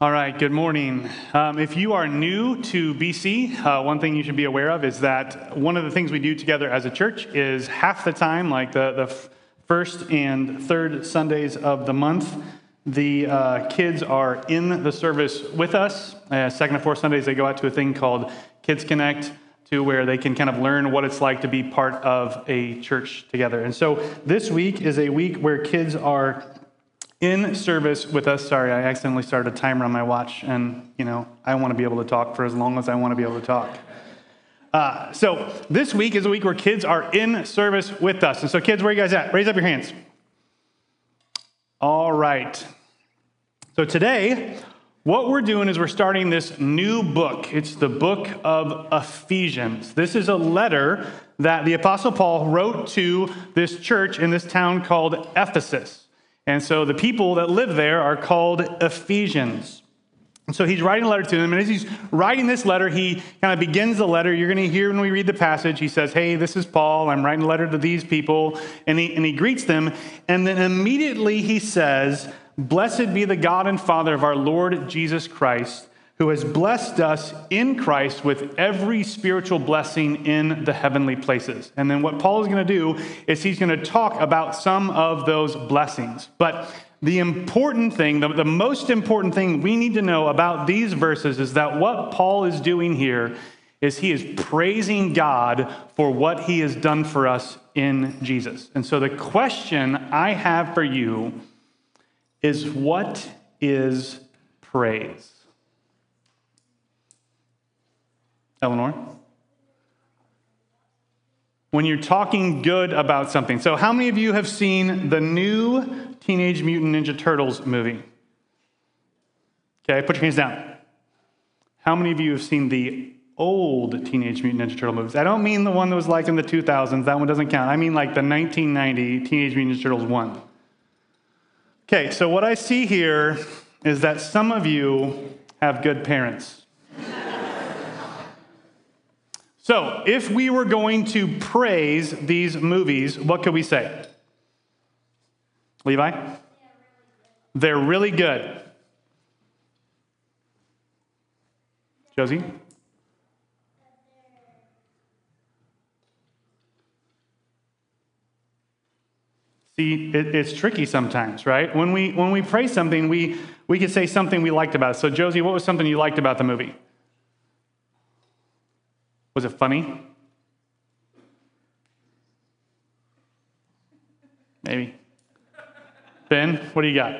All right, good morning. Um, if you are new to BC, uh, one thing you should be aware of is that one of the things we do together as a church is half the time, like the, the first and third Sundays of the month, the uh, kids are in the service with us. Uh, second and fourth Sundays, they go out to a thing called Kids Connect, to where they can kind of learn what it's like to be part of a church together. And so this week is a week where kids are in service with us. Sorry, I accidentally started a timer on my watch, and you know I want to be able to talk for as long as I want to be able to talk. Uh, so this week is a week where kids are in service with us. And so, kids, where are you guys at? Raise up your hands. All right. So today, what we're doing is we're starting this new book. It's the book of Ephesians. This is a letter that the Apostle Paul wrote to this church in this town called Ephesus. And so the people that live there are called Ephesians. And so he's writing a letter to them. And as he's writing this letter, he kind of begins the letter. You're going to hear when we read the passage, he says, Hey, this is Paul. I'm writing a letter to these people. And he, and he greets them. And then immediately he says, Blessed be the God and Father of our Lord Jesus Christ who has blessed us in Christ with every spiritual blessing in the heavenly places. And then what Paul is going to do is he's going to talk about some of those blessings. But the important thing, the, the most important thing we need to know about these verses is that what Paul is doing here is he is praising God for what he has done for us in Jesus. And so the question I have for you is what is praise? Eleanor? When you're talking good about something. So, how many of you have seen the new Teenage Mutant Ninja Turtles movie? Okay, put your hands down. How many of you have seen the old Teenage Mutant Ninja Turtle movies? I don't mean the one that was like in the 2000s, that one doesn't count. I mean like the 1990 Teenage Mutant Ninja Turtles 1. Okay, so what I see here is that some of you have good parents. So, if we were going to praise these movies, what could we say? Levi? They're really good. Josie? See, it, it's tricky sometimes, right? When we when we praise something, we we could say something we liked about it. So, Josie, what was something you liked about the movie? Was it funny? Maybe. Ben, what do you got?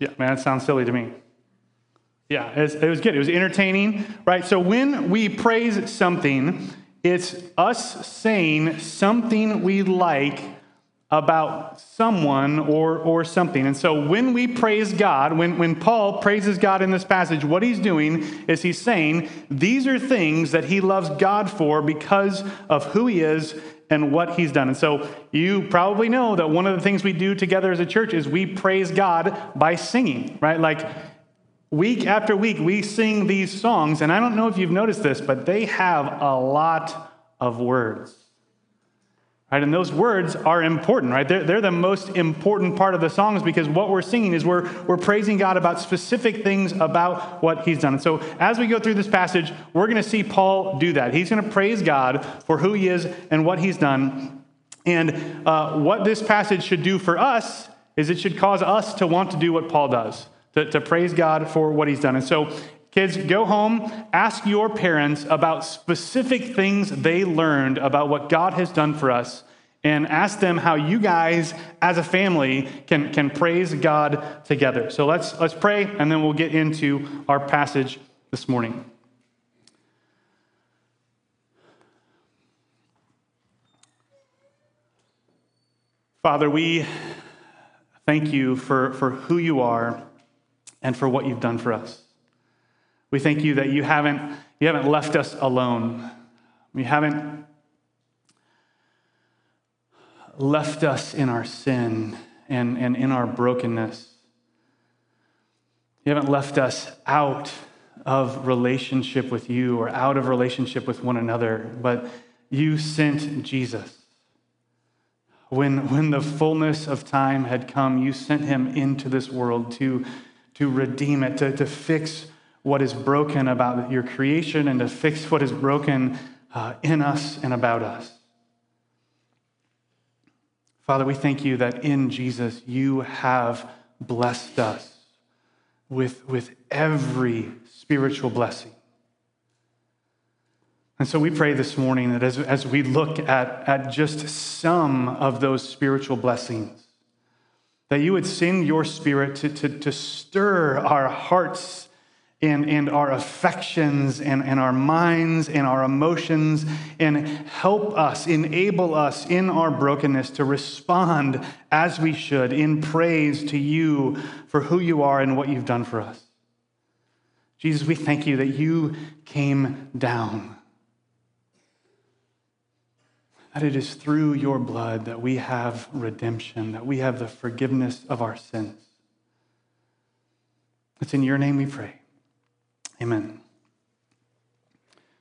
Yeah, man, that sounds silly to me. Yeah, it was, it was, good. It was entertaining, right? So when we praise something, it's us saying something we like about someone or, or something. And so when we praise God, when, when Paul praises God in this passage, what he's doing is he's saying these are things that he loves God for because of who he is and what he's done. And so you probably know that one of the things we do together as a church is we praise God by singing, right? Like week after week, we sing these songs. And I don't know if you've noticed this, but they have a lot of words. Right? And those words are important, right? They're, they're the most important part of the songs because what we're singing is we're, we're praising God about specific things about what he's done. And so as we go through this passage, we're going to see Paul do that. He's going to praise God for who he is and what he's done. And uh, what this passage should do for us is it should cause us to want to do what Paul does, to, to praise God for what he's done. And so Kids, go home, ask your parents about specific things they learned about what God has done for us, and ask them how you guys as a family can, can praise God together. So let's, let's pray, and then we'll get into our passage this morning. Father, we thank you for, for who you are and for what you've done for us. We thank you that you haven't, you haven't left us alone. You haven't left us in our sin and, and in our brokenness. You haven't left us out of relationship with you or out of relationship with one another, but you sent Jesus. when, when the fullness of time had come, you sent him into this world to, to redeem it, to, to fix what is broken about your creation and to fix what is broken uh, in us and about us. Father, we thank you that in Jesus you have blessed us with, with every spiritual blessing. And so we pray this morning that as, as we look at, at just some of those spiritual blessings, that you would send your spirit to, to, to stir our hearts and, and our affections and, and our minds and our emotions and help us, enable us in our brokenness to respond as we should in praise to you for who you are and what you've done for us. Jesus, we thank you that you came down. That it is through your blood that we have redemption, that we have the forgiveness of our sins. It's in your name we pray. Amen.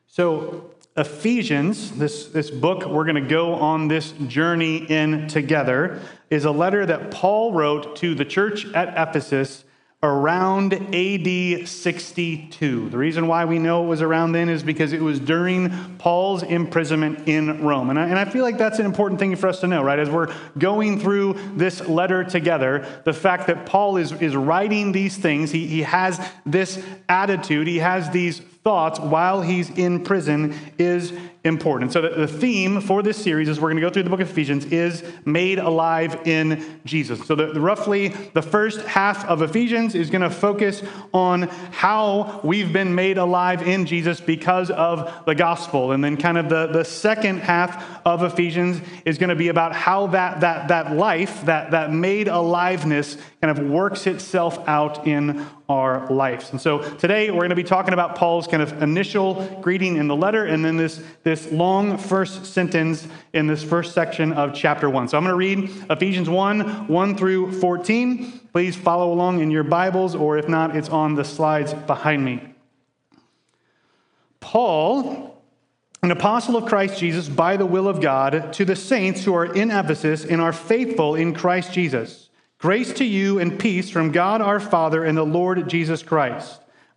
So, Ephesians, this, this book we're going to go on this journey in together, is a letter that Paul wrote to the church at Ephesus around AD 62. The reason why we know it was around then is because it was during Paul's imprisonment in Rome. And I, and I feel like that's an important thing for us to know, right? As we're going through this letter together, the fact that Paul is, is writing these things, he, he has this attitude, he has these thoughts while he's in prison is important. So, the theme for this series, as we're going to go through the book of Ephesians, is made alive in Jesus. So, the, roughly the first half of Ephesians is going to focus on how we've been made alive in Jesus because of the gospel. And then, kind of the, the second half of Ephesians is going to be about how that, that, that life, that, that made aliveness, kind of works itself out in our lives. And so today we're going to be talking about Paul's kind of initial greeting in the letter and then this, this long first sentence in this first section of chapter 1. So I'm going to read Ephesians 1 1 through 14. Please follow along in your Bibles, or if not, it's on the slides behind me. Paul, an apostle of Christ Jesus by the will of God, to the saints who are in Ephesus and are faithful in Christ Jesus. Grace to you and peace from God our Father and the Lord Jesus Christ.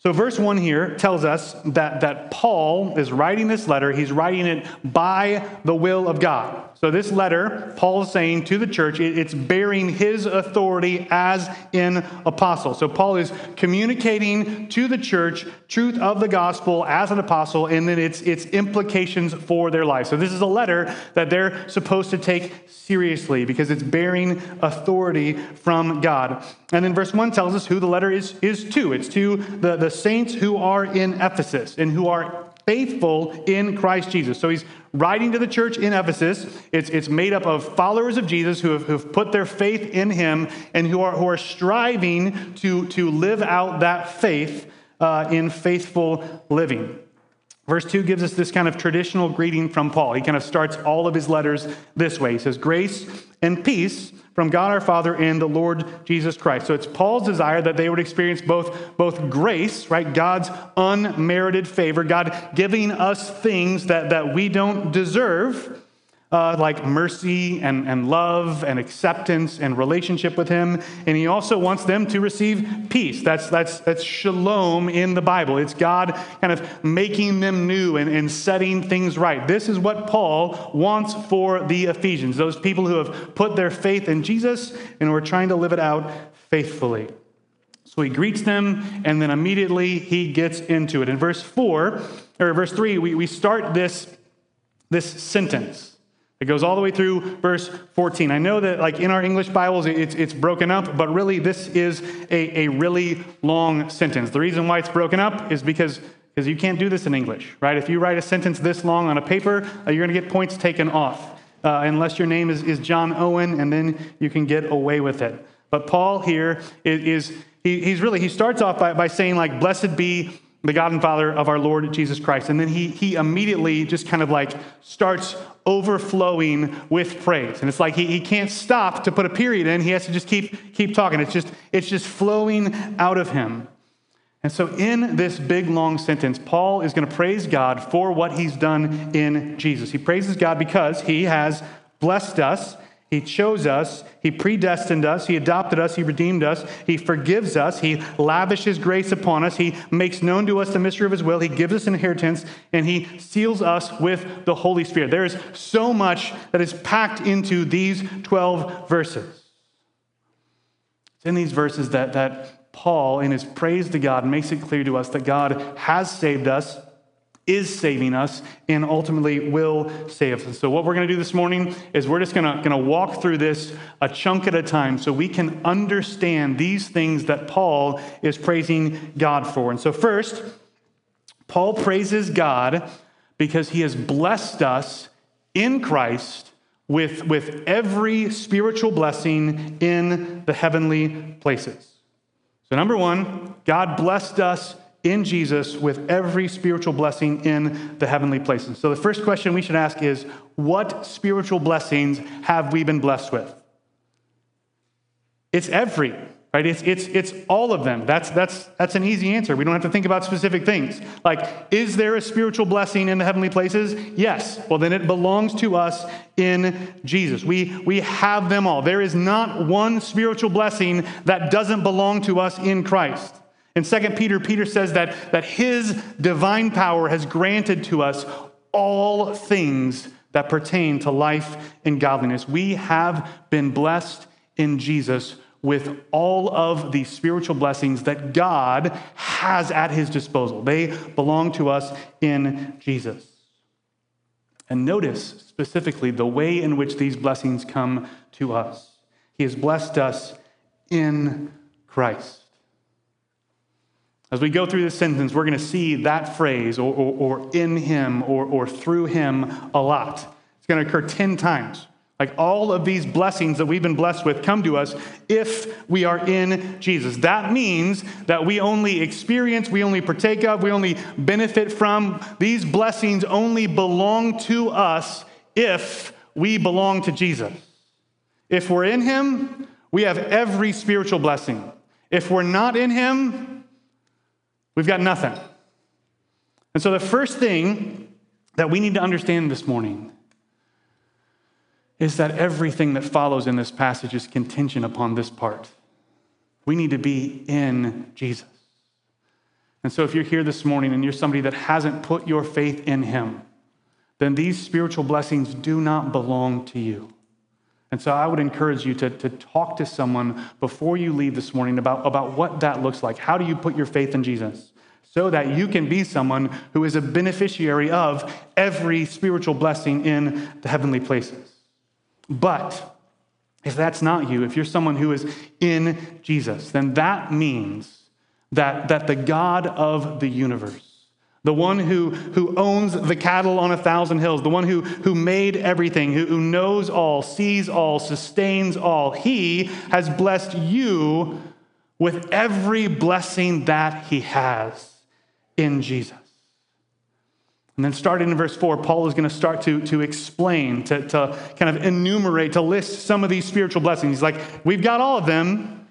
So, verse 1 here tells us that, that Paul is writing this letter. He's writing it by the will of God. So, this letter, Paul is saying to the church, it's bearing his authority as an apostle. So, Paul is communicating to the church truth of the gospel as an apostle and then its, its implications for their life. So, this is a letter that they're supposed to take seriously because it's bearing authority from God. And then verse 1 tells us who the letter is, is to. It's to the, the saints who are in Ephesus and who are faithful in Christ Jesus. So he's writing to the church in Ephesus. It's, it's made up of followers of Jesus who have, who've put their faith in him and who are, who are striving to, to live out that faith uh, in faithful living. Verse 2 gives us this kind of traditional greeting from Paul. He kind of starts all of his letters this way. He says, Grace and peace from God our Father and the Lord Jesus Christ. So it's Paul's desire that they would experience both, both grace, right? God's unmerited favor, God giving us things that, that we don't deserve uh, like mercy and, and love and acceptance and relationship with him. And he also wants them to receive peace. That's that's that's shalom in the bible. It's god kind of making them new and, and setting things right. This is what paul wants for the ephesians those people who have put their faith in jesus and are trying to live it out faithfully. So he greets them and then immediately he gets into it. In verse 4 or verse 3 we, we start this this sentence it goes all the way through verse 14. I know that, like in our English Bibles, it's, it's broken up, but really, this is a, a really long sentence. The reason why it's broken up is because because you can't do this in English, right? If you write a sentence this long on a paper, uh, you're going to get points taken off, uh, unless your name is, is John Owen, and then you can get away with it. But Paul here is, is he, he's really, he starts off by, by saying, like, blessed be the God and Father of our Lord Jesus Christ. And then he, he immediately just kind of like starts overflowing with praise. And it's like he, he can't stop to put a period in. He has to just keep, keep talking. It's just, it's just flowing out of him. And so, in this big long sentence, Paul is going to praise God for what he's done in Jesus. He praises God because he has blessed us he chose us. He predestined us. He adopted us. He redeemed us. He forgives us. He lavishes grace upon us. He makes known to us the mystery of His will. He gives us inheritance, and He seals us with the Holy Spirit. There is so much that is packed into these 12 verses. It's in these verses that, that Paul, in his praise to God, makes it clear to us that God has saved us is saving us and ultimately will save us. So, what we're going to do this morning is we're just going to, going to walk through this a chunk at a time so we can understand these things that Paul is praising God for. And so, first, Paul praises God because he has blessed us in Christ with, with every spiritual blessing in the heavenly places. So, number one, God blessed us in Jesus with every spiritual blessing in the heavenly places. So the first question we should ask is what spiritual blessings have we been blessed with? It's every, right? It's, it's, it's all of them. That's, that's, that's an easy answer. We don't have to think about specific things. Like, is there a spiritual blessing in the heavenly places? Yes. Well, then it belongs to us in Jesus. We, we have them all. There is not one spiritual blessing that doesn't belong to us in Christ. In 2 Peter, Peter says that, that his divine power has granted to us all things that pertain to life and godliness. We have been blessed in Jesus with all of the spiritual blessings that God has at his disposal. They belong to us in Jesus. And notice specifically the way in which these blessings come to us. He has blessed us in Christ. As we go through this sentence, we're going to see that phrase, or, or, or, in him, or, or through him, a lot. It's going to occur 10 times. Like all of these blessings that we've been blessed with come to us if we are in Jesus. That means that we only experience, we only partake of, we only benefit from. These blessings only belong to us if we belong to Jesus. If we're in him, we have every spiritual blessing. If we're not in him, We've got nothing. And so, the first thing that we need to understand this morning is that everything that follows in this passage is contingent upon this part. We need to be in Jesus. And so, if you're here this morning and you're somebody that hasn't put your faith in Him, then these spiritual blessings do not belong to you. And so I would encourage you to, to talk to someone before you leave this morning about, about what that looks like. How do you put your faith in Jesus? So that you can be someone who is a beneficiary of every spiritual blessing in the heavenly places. But if that's not you, if you're someone who is in Jesus, then that means that, that the God of the universe, the one who, who owns the cattle on a thousand hills, the one who, who made everything, who, who knows all, sees all, sustains all. He has blessed you with every blessing that he has in Jesus. And then starting in verse 4, Paul is going to start to, to explain, to, to kind of enumerate, to list some of these spiritual blessings. He's like, we've got all of them,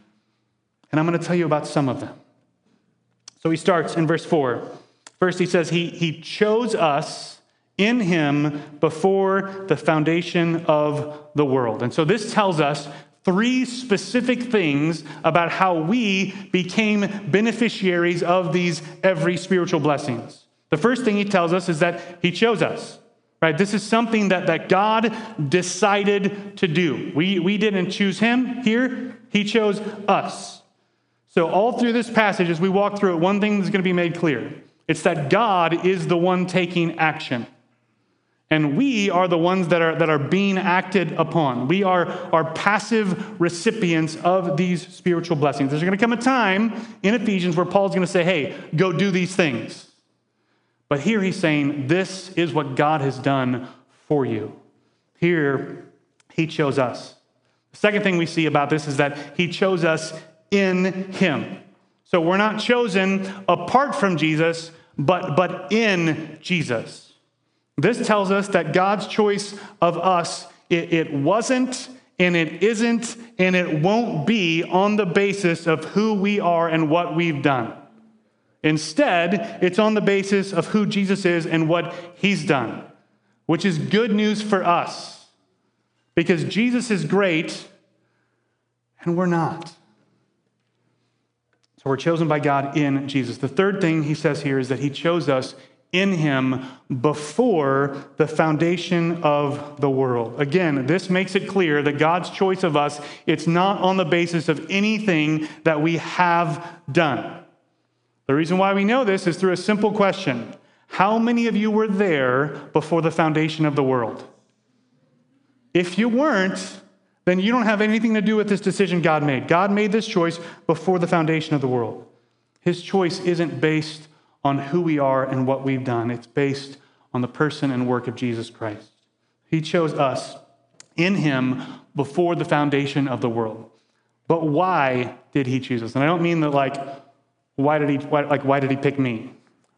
and I'm going to tell you about some of them. So he starts in verse 4. First, he says, He, he chose us in him before the foundation of the world. And so this tells us three specific things about how we became beneficiaries of these every spiritual blessings. The first thing he tells us is that he chose us. Right? This is something that, that God decided to do. We, we didn't choose him here, he chose us. So, all through this passage, as we walk through it, one thing is going to be made clear it's that God is the one taking action. And we are the ones that are, that are being acted upon. We are, are passive recipients of these spiritual blessings. There's going to come a time in Ephesians where Paul's going to say, hey, go do these things. But here he's saying, This is what God has done for you. Here, he chose us. The second thing we see about this is that he chose us in him. So we're not chosen apart from Jesus, but, but in Jesus. This tells us that God's choice of us, it, it wasn't and it isn't and it won't be on the basis of who we are and what we've done. Instead, it's on the basis of who Jesus is and what he's done, which is good news for us because Jesus is great and we're not. So we're chosen by God in Jesus. The third thing he says here is that he chose us in him before the foundation of the world. Again, this makes it clear that God's choice of us, it's not on the basis of anything that we have done. The reason why we know this is through a simple question How many of you were there before the foundation of the world? If you weren't, then you don't have anything to do with this decision God made. God made this choice before the foundation of the world. His choice isn't based on who we are and what we've done, it's based on the person and work of Jesus Christ. He chose us in Him before the foundation of the world. But why did He choose us? And I don't mean that, like, why did he, why, like, why did he pick me?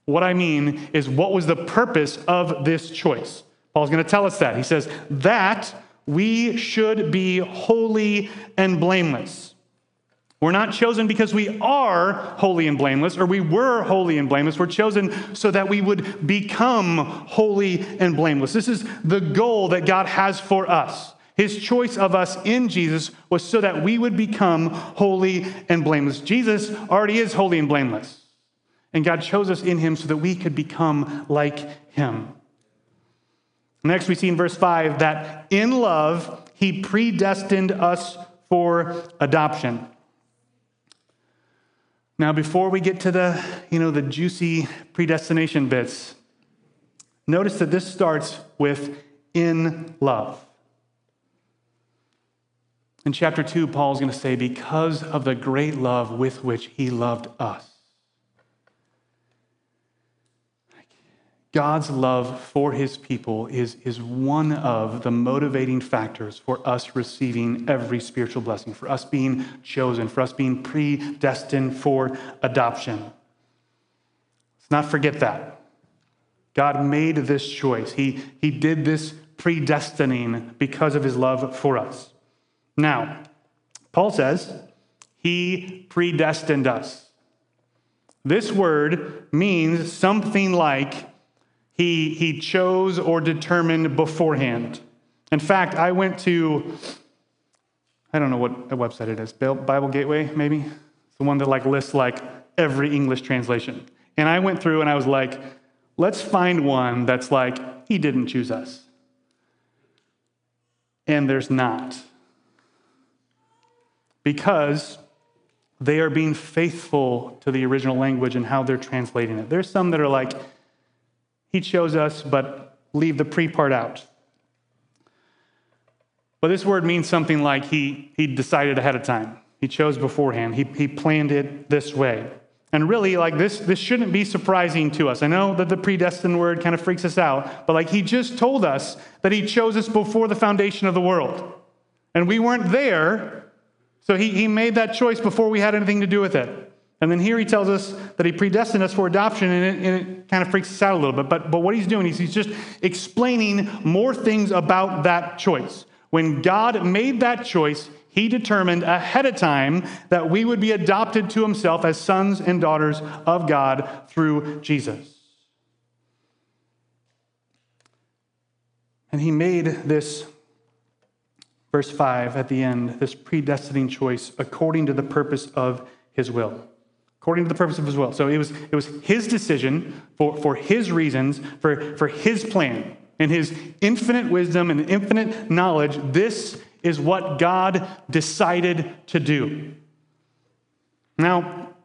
What I mean is, what was the purpose of this choice? Paul's going to tell us that. He says, that we should be holy and blameless. We're not chosen because we are holy and blameless, or we were holy and blameless. We're chosen so that we would become holy and blameless. This is the goal that God has for us. His choice of us in Jesus was so that we would become holy and blameless. Jesus already is holy and blameless. And God chose us in him so that we could become like him. Next, we see in verse 5 that in love, he predestined us for adoption. Now, before we get to the, you know, the juicy predestination bits, notice that this starts with in love. In chapter 2, Paul is going to say, because of the great love with which he loved us. God's love for his people is, is one of the motivating factors for us receiving every spiritual blessing, for us being chosen, for us being predestined for adoption. Let's not forget that. God made this choice, He, he did this predestining because of His love for us. Now, Paul says, He predestined us. This word means something like he, he chose or determined beforehand. In fact, I went to, I don't know what website it is, Bible Gateway, maybe? It's the one that like lists like every English translation. And I went through and I was like, let's find one that's like, he didn't choose us. And there's not because they are being faithful to the original language and how they're translating it. There's some that are like, he chose us, but leave the pre part out. But this word means something like he, he decided ahead of time. He chose beforehand. He, he planned it this way. And really, like this, this shouldn't be surprising to us. I know that the predestined word kind of freaks us out, but like he just told us that he chose us before the foundation of the world. And we weren't there, so he, he made that choice before we had anything to do with it. And then here he tells us that he predestined us for adoption, and it, and it, kind of freaks us out a little bit. But, but what he's doing is he's just explaining more things about that choice. When God made that choice, he determined ahead of time that we would be adopted to himself as sons and daughters of God through Jesus. And he made this, verse 5 at the end, this predestining choice according to the purpose of his will. According to the purpose of his will. So it was, it was his decision for, for his reasons, for, for his plan. In his infinite wisdom and infinite knowledge, this is what God decided to do. Now,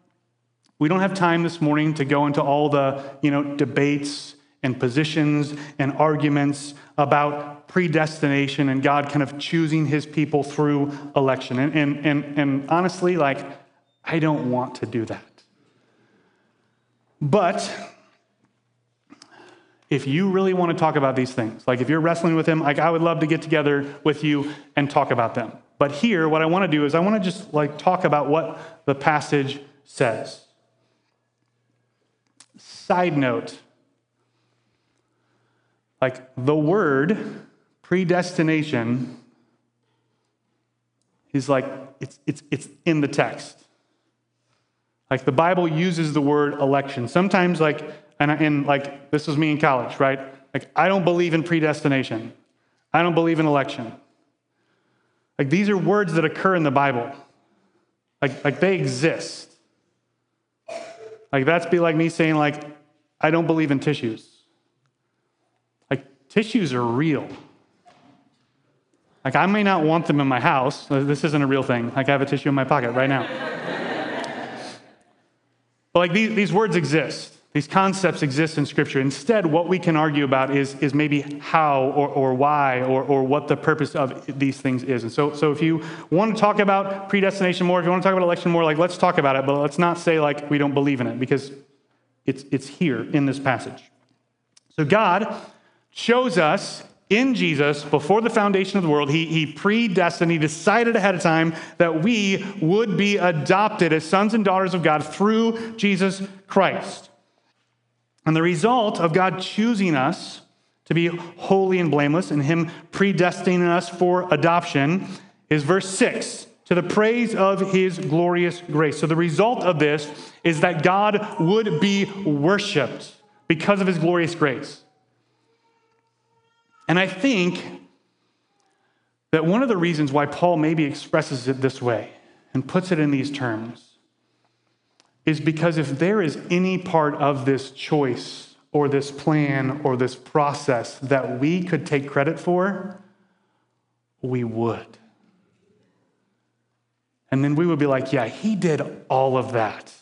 we don't have time this morning to go into all the, you know, debates and positions and arguments about predestination and God kind of choosing his people through election. And, and, and, and honestly, like, I don't want to do that. But if you really want to talk about these things, like if you're wrestling with him, like I would love to get together with you and talk about them. But here, what I want to do is I want to just like talk about what the passage says. Side note like the word predestination is like it's, it's, it's in the text. Like the Bible uses the word election. Sometimes, like, and, and like this was me in college, right? Like, I don't believe in predestination. I don't believe in election. Like these are words that occur in the Bible. Like, like they exist. Like that's be like me saying, like, I don't believe in tissues. Like tissues are real. Like, I may not want them in my house. This isn't a real thing. Like, I have a tissue in my pocket right now. But, like, these, these words exist. These concepts exist in Scripture. Instead, what we can argue about is, is maybe how or, or why or, or what the purpose of these things is. And so, so, if you want to talk about predestination more, if you want to talk about election more, like, let's talk about it, but let's not say, like, we don't believe in it because it's, it's here in this passage. So, God shows us in Jesus, before the foundation of the world, he, he predestined, he decided ahead of time that we would be adopted as sons and daughters of God through Jesus Christ. And the result of God choosing us to be holy and blameless and him predestining us for adoption is verse 6 to the praise of his glorious grace. So the result of this is that God would be worshiped because of his glorious grace. And I think that one of the reasons why Paul maybe expresses it this way and puts it in these terms is because if there is any part of this choice or this plan or this process that we could take credit for, we would. And then we would be like, yeah, he did all of that.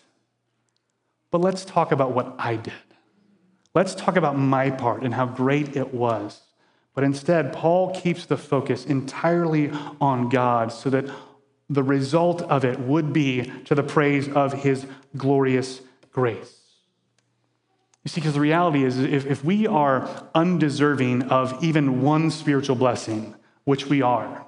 But let's talk about what I did. Let's talk about my part and how great it was. But instead, Paul keeps the focus entirely on God so that the result of it would be to the praise of his glorious grace. You see, because the reality is, if, if we are undeserving of even one spiritual blessing, which we are,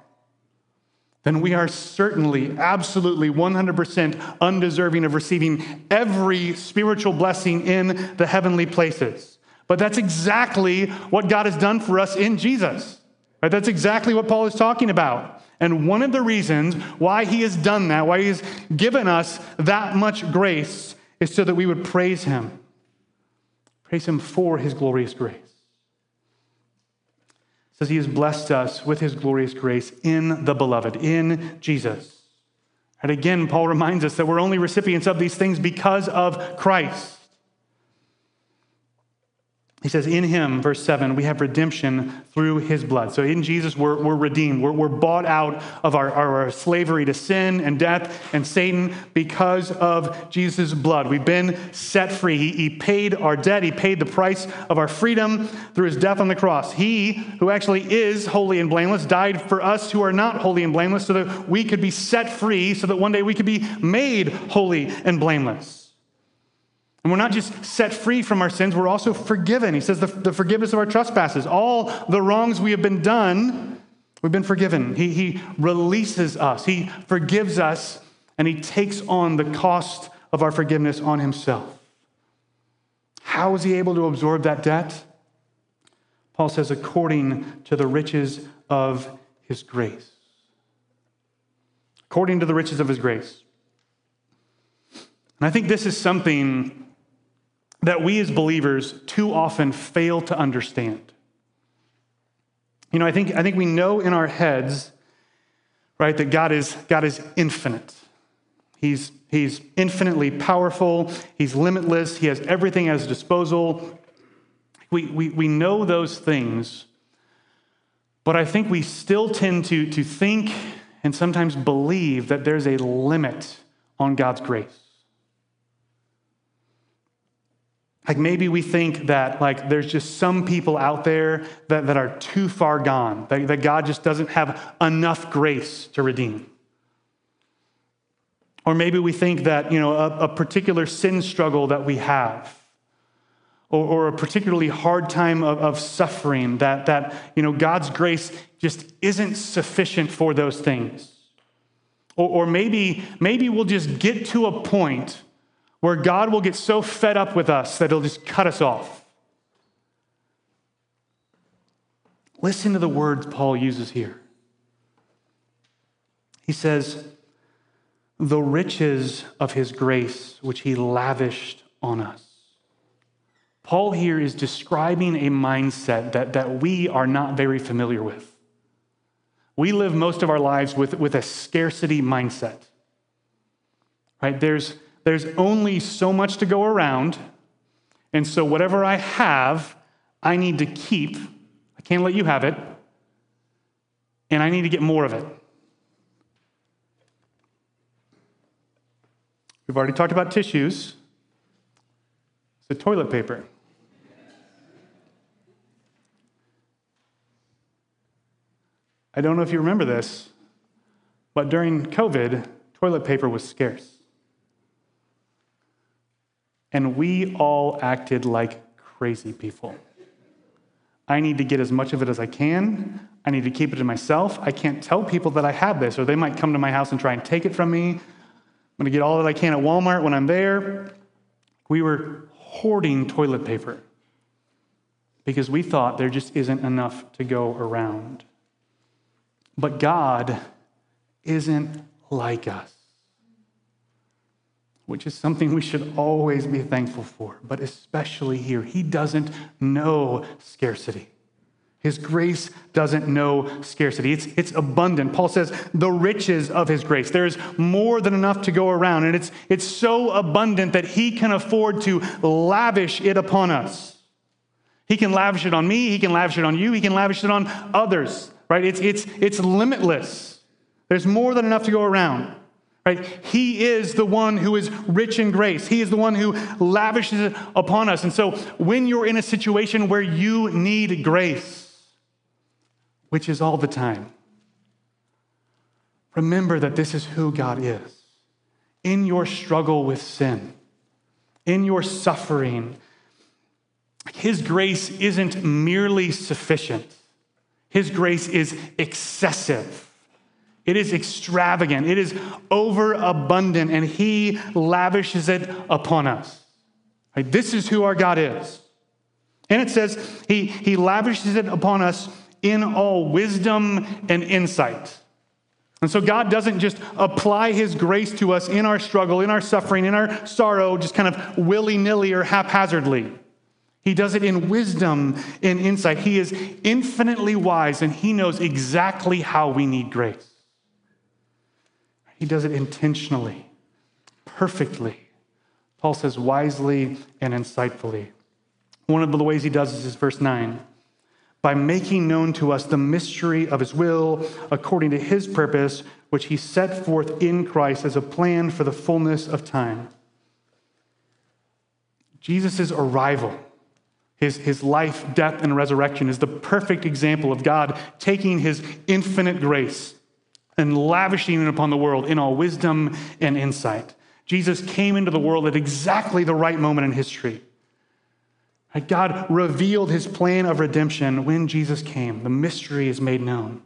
then we are certainly, absolutely, 100% undeserving of receiving every spiritual blessing in the heavenly places. But that's exactly what God has done for us in Jesus. Right? That's exactly what Paul is talking about. And one of the reasons why he has done that, why he has given us that much grace, is so that we would praise him. Praise him for his glorious grace. It says he has blessed us with his glorious grace in the beloved, in Jesus. And again, Paul reminds us that we're only recipients of these things because of Christ. He says, In him, verse 7, we have redemption through his blood. So in Jesus, we're, we're redeemed. We're, we're bought out of our, our slavery to sin and death and Satan because of Jesus' blood. We've been set free. He, he paid our debt, he paid the price of our freedom through his death on the cross. He, who actually is holy and blameless, died for us who are not holy and blameless so that we could be set free, so that one day we could be made holy and blameless. And we're not just set free from our sins, we're also forgiven. He says the, the forgiveness of our trespasses, all the wrongs we have been done, we've been forgiven. He, he releases us, He forgives us, and He takes on the cost of our forgiveness on himself. How is he able to absorb that debt? Paul says, according to the riches of his grace. According to the riches of his grace. And I think this is something that we as believers too often fail to understand. You know, I think, I think we know in our heads, right, that God is, God is infinite. He's, he's infinitely powerful, He's limitless, He has everything at His disposal. We, we, we know those things, but I think we still tend to, to think and sometimes believe that there's a limit on God's grace. Like maybe we think that like there's just some people out there that, that are too far gone, that, that God just doesn't have enough grace to redeem. Or maybe we think that, you know, a, a particular sin struggle that we have, or, or a particularly hard time of, of suffering, that, that, you know, God's grace just isn't sufficient for those things. Or, or maybe, maybe we'll just get to a point where God will get so fed up with us that he'll just cut us off. Listen to the words Paul uses here. He says, The riches of his grace, which he lavished on us. Paul here is describing a mindset that, that we are not very familiar with. We live most of our lives with, with a scarcity mindset. Right? There's, there's only so much to go around. And so, whatever I have, I need to keep. I can't let you have it. And I need to get more of it. We've already talked about tissues. The toilet paper. I don't know if you remember this, but during COVID, toilet paper was scarce. And we all acted like crazy people. I need to get as much of it as I can. I need to keep it to myself. I can't tell people that I have this, or they might come to my house and try and take it from me. I'm going to get all that I can at Walmart when I'm there. We were hoarding toilet paper because we thought there just isn't enough to go around. But God isn't like us which is something we should always be thankful for, but especially here. He doesn't know scarcity. His grace doesn't know scarcity. It's, it's abundant. Paul says the riches of his grace. There's more than enough to go around, and it's, it's so abundant that he can afford to lavish it upon us. He can lavish it on me, he can lavish it on you, he can lavish it on others, right? It's, it's, it's limitless. There's more than enough to go around. Right? He is the one who is rich in grace. He is the one who lavishes it upon us. And so when you're in a situation where you need grace, which is all the time, remember that this is who God is. In your struggle with sin, in your suffering, His grace isn't merely sufficient, His grace is excessive. It is extravagant. It is overabundant, and He lavishes it upon us. Right? This is who our God is. And it says he, he lavishes it upon us in all wisdom and insight. And so God doesn't just apply His grace to us in our struggle, in our suffering, in our sorrow, just kind of willy nilly or haphazardly. He does it in wisdom and insight. He is infinitely wise and He knows exactly how we need grace. He does it intentionally, perfectly. Paul says wisely and insightfully. One of the ways he does this is verse 9 by making known to us the mystery of his will according to his purpose, which he set forth in Christ as a plan for the fullness of time. Jesus' arrival, his, his life, death, and resurrection is the perfect example of God taking his infinite grace and lavishing it upon the world in all wisdom and insight. Jesus came into the world at exactly the right moment in history. God revealed his plan of redemption when Jesus came. The mystery is made known.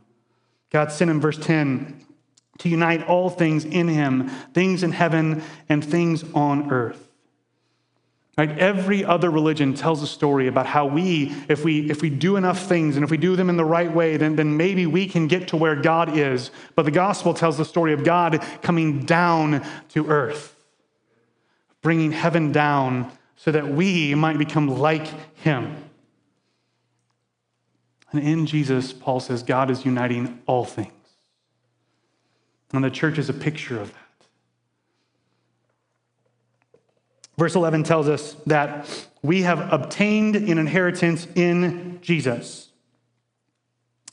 God sent him, verse 10 to unite all things in him, things in heaven and things on earth. Right? Every other religion tells a story about how we, if we, if we do enough things and if we do them in the right way, then, then maybe we can get to where God is. But the gospel tells the story of God coming down to earth, bringing heaven down so that we might become like him. And in Jesus, Paul says, God is uniting all things. And the church is a picture of that. Verse 11 tells us that we have obtained an inheritance in Jesus.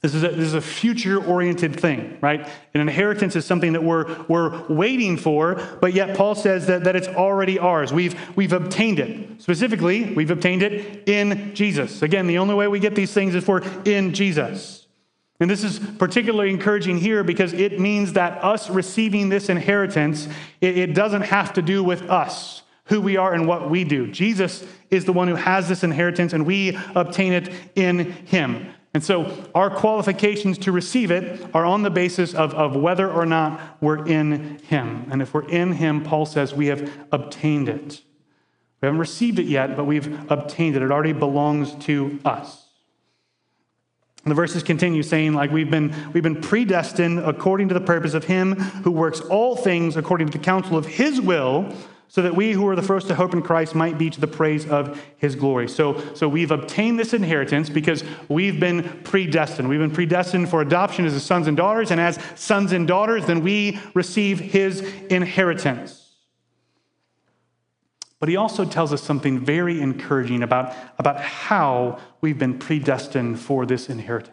This is a, this is a future oriented thing, right? An inheritance is something that we're, we're waiting for, but yet Paul says that, that it's already ours. We've, we've obtained it. Specifically, we've obtained it in Jesus. Again, the only way we get these things is for in Jesus. And this is particularly encouraging here because it means that us receiving this inheritance, it, it doesn't have to do with us who we are and what we do. Jesus is the one who has this inheritance, and we obtain it in him. And so our qualifications to receive it are on the basis of, of whether or not we're in him. And if we're in him, Paul says we have obtained it. We haven't received it yet, but we've obtained it. It already belongs to us. And the verses continue saying, like, we've been, we've been predestined according to the purpose of him who works all things according to the counsel of his will so that we who are the first to hope in Christ might be to the praise of his glory. So, so we've obtained this inheritance because we've been predestined. We've been predestined for adoption as sons and daughters, and as sons and daughters, then we receive his inheritance. But he also tells us something very encouraging about, about how we've been predestined for this inheritance.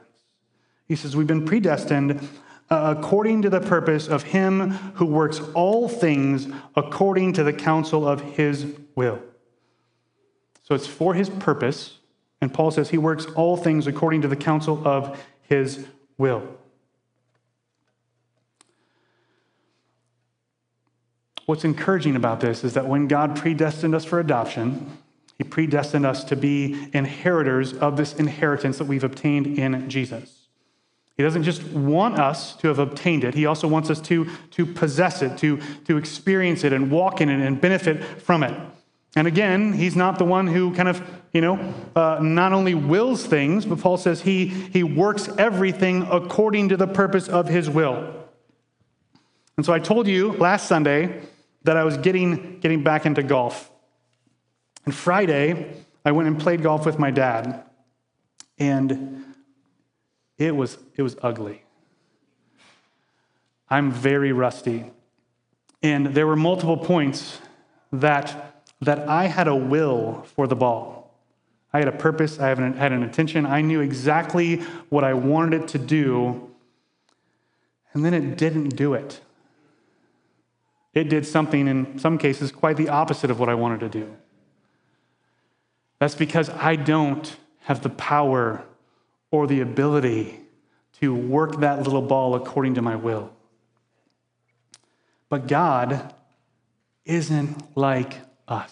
He says, We've been predestined Uh, according to the purpose of him who works all things according to the counsel of his will. So it's for his purpose. And Paul says he works all things according to the counsel of his will. What's encouraging about this is that when God predestined us for adoption, he predestined us to be inheritors of this inheritance that we've obtained in Jesus. He doesn't just want us to have obtained it, he also wants us to, to possess it, to, to experience it and walk in it and benefit from it. And again, he's not the one who kind of, you know, uh, not only wills things, but Paul says he, he works everything according to the purpose of his will. And so I told you last Sunday that I was getting, getting back into golf. And Friday, I went and played golf with my dad. And it was, it was ugly. I'm very rusty. And there were multiple points that, that I had a will for the ball. I had a purpose, I had an, had an intention, I knew exactly what I wanted it to do, and then it didn't do it. It did something, in some cases, quite the opposite of what I wanted to do. That's because I don't have the power or the ability to work that little ball according to my will. But God isn't like us.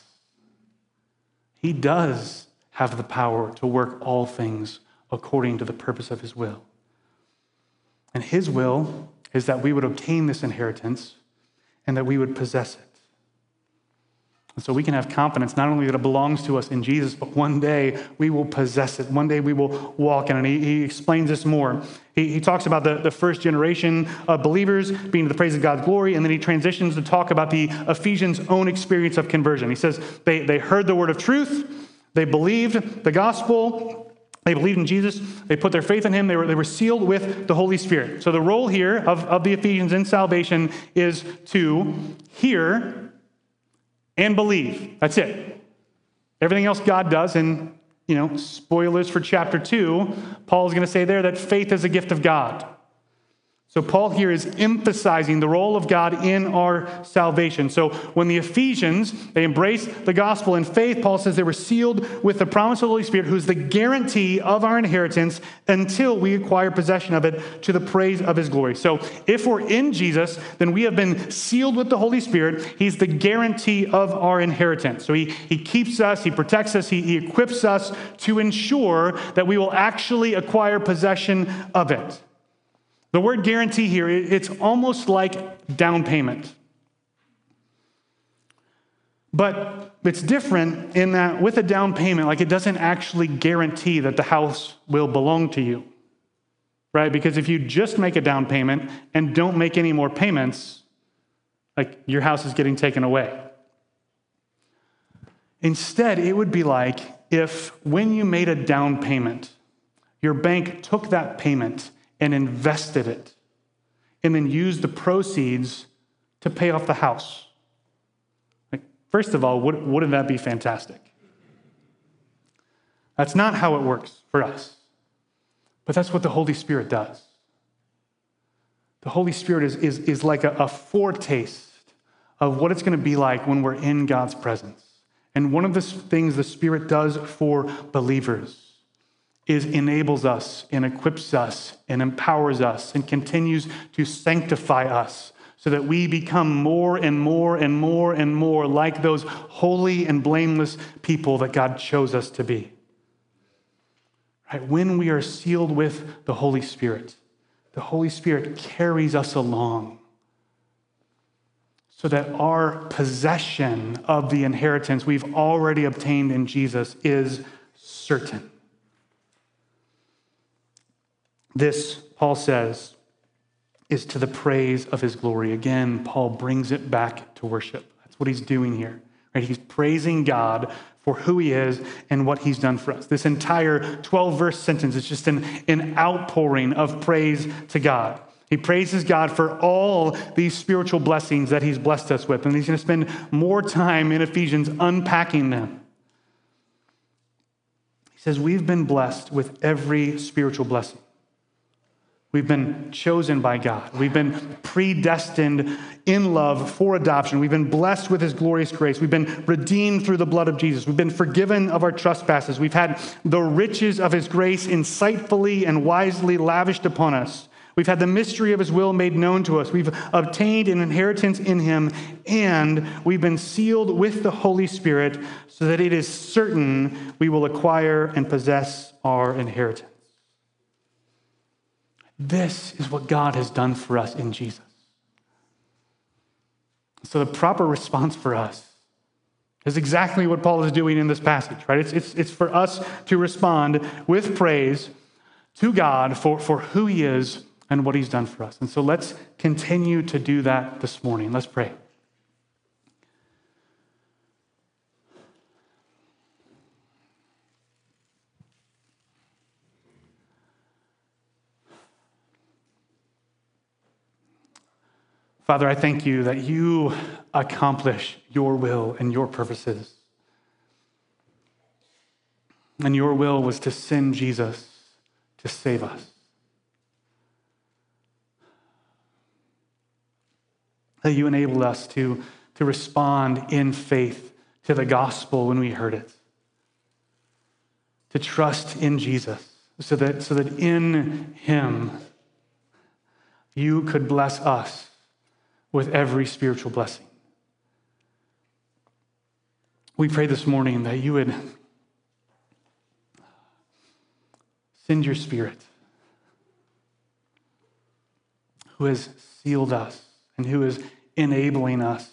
He does have the power to work all things according to the purpose of His will. And His will is that we would obtain this inheritance and that we would possess it. And so we can have confidence not only that it belongs to us in Jesus, but one day we will possess it. One day we will walk in it. And he, he explains this more. He, he talks about the, the first generation of believers being to the praise of God's glory, and then he transitions to talk about the Ephesians' own experience of conversion. He says they, they heard the word of truth, they believed the gospel, they believed in Jesus. They put their faith in him. They were, they were sealed with the Holy Spirit. So, the role here of, of the Ephesians in salvation is to hear and believe. That's it. Everything else God does, and, you know, spoilers for chapter two, Paul is going to say there that faith is a gift of God. So, Paul here is emphasizing the role of God in our salvation. So, when the Ephesians, they embraced the gospel in faith, Paul says they were sealed with the promise of the Holy Spirit, who's the guarantee of our inheritance until we acquire possession of it to the praise of his glory. So, if we're in Jesus, then we have been sealed with the Holy Spirit. He's the guarantee of our inheritance. So, he, he keeps us, he protects us, he, he equips us to ensure that we will actually acquire possession of it. The word guarantee here, it's almost like down payment. But it's different in that with a down payment, like it doesn't actually guarantee that the house will belong to you, right? Because if you just make a down payment and don't make any more payments, like your house is getting taken away. Instead, it would be like if when you made a down payment, your bank took that payment and invested it and then used the proceeds to pay off the house. Like, first of all, wouldn't that be fantastic? That's not how it works for us, but that's what the Holy Spirit does. The Holy Spirit is, is, is like a, a foretaste of what it's going to be like when we're in God's presence. And one of the things the Spirit does for believers is enables us and equips us and empowers us and continues to sanctify us so that we become more and more and more and more like those holy and blameless people that God chose us to be. Right? When we are sealed with the Holy Spirit, the Holy Spirit carries us along so that our possession of the inheritance we've already obtained in Jesus is certain. This, Paul says, is to the praise of his glory. Again, Paul brings it back to worship. That's what he's doing here. Right? He's praising God for who he is and what he's done for us. This entire 12 verse sentence is just an, an outpouring of praise to God. He praises God for all these spiritual blessings that He's blessed us with. And He's going to spend more time in Ephesians unpacking them. He says, We've been blessed with every spiritual blessing. We've been chosen by God. We've been predestined in love for adoption. We've been blessed with His glorious grace. We've been redeemed through the blood of Jesus. We've been forgiven of our trespasses. We've had the riches of His grace insightfully and wisely lavished upon us. We've had the mystery of his will made known to us. We've obtained an inheritance in him, and we've been sealed with the Holy Spirit so that it is certain we will acquire and possess our inheritance. This is what God has done for us in Jesus. So, the proper response for us is exactly what Paul is doing in this passage, right? It's, it's, it's for us to respond with praise to God for, for who he is and what he's done for us. And so let's continue to do that this morning. Let's pray. Father, I thank you that you accomplish your will and your purposes. And your will was to send Jesus to save us. that you enabled us to, to respond in faith to the gospel when we heard it, to trust in Jesus, so that, so that in him you could bless us with every spiritual blessing. We pray this morning that you would send your spirit who has sealed us and who is enabling us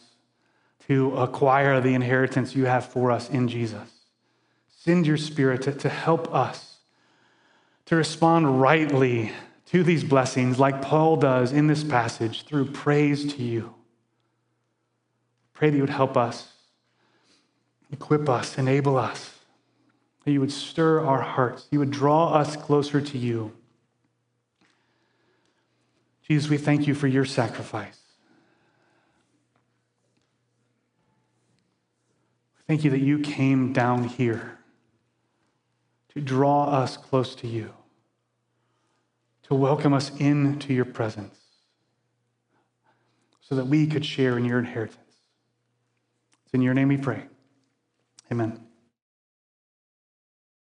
to acquire the inheritance you have for us in Jesus. Send your spirit to, to help us to respond rightly to these blessings, like Paul does in this passage, through praise to you. Pray that you would help us, equip us, enable us, that you would stir our hearts, you would draw us closer to you. Jesus, we thank you for your sacrifice. Thank you that you came down here to draw us close to you, to welcome us into your presence, so that we could share in your inheritance. It's in your name we pray. Amen.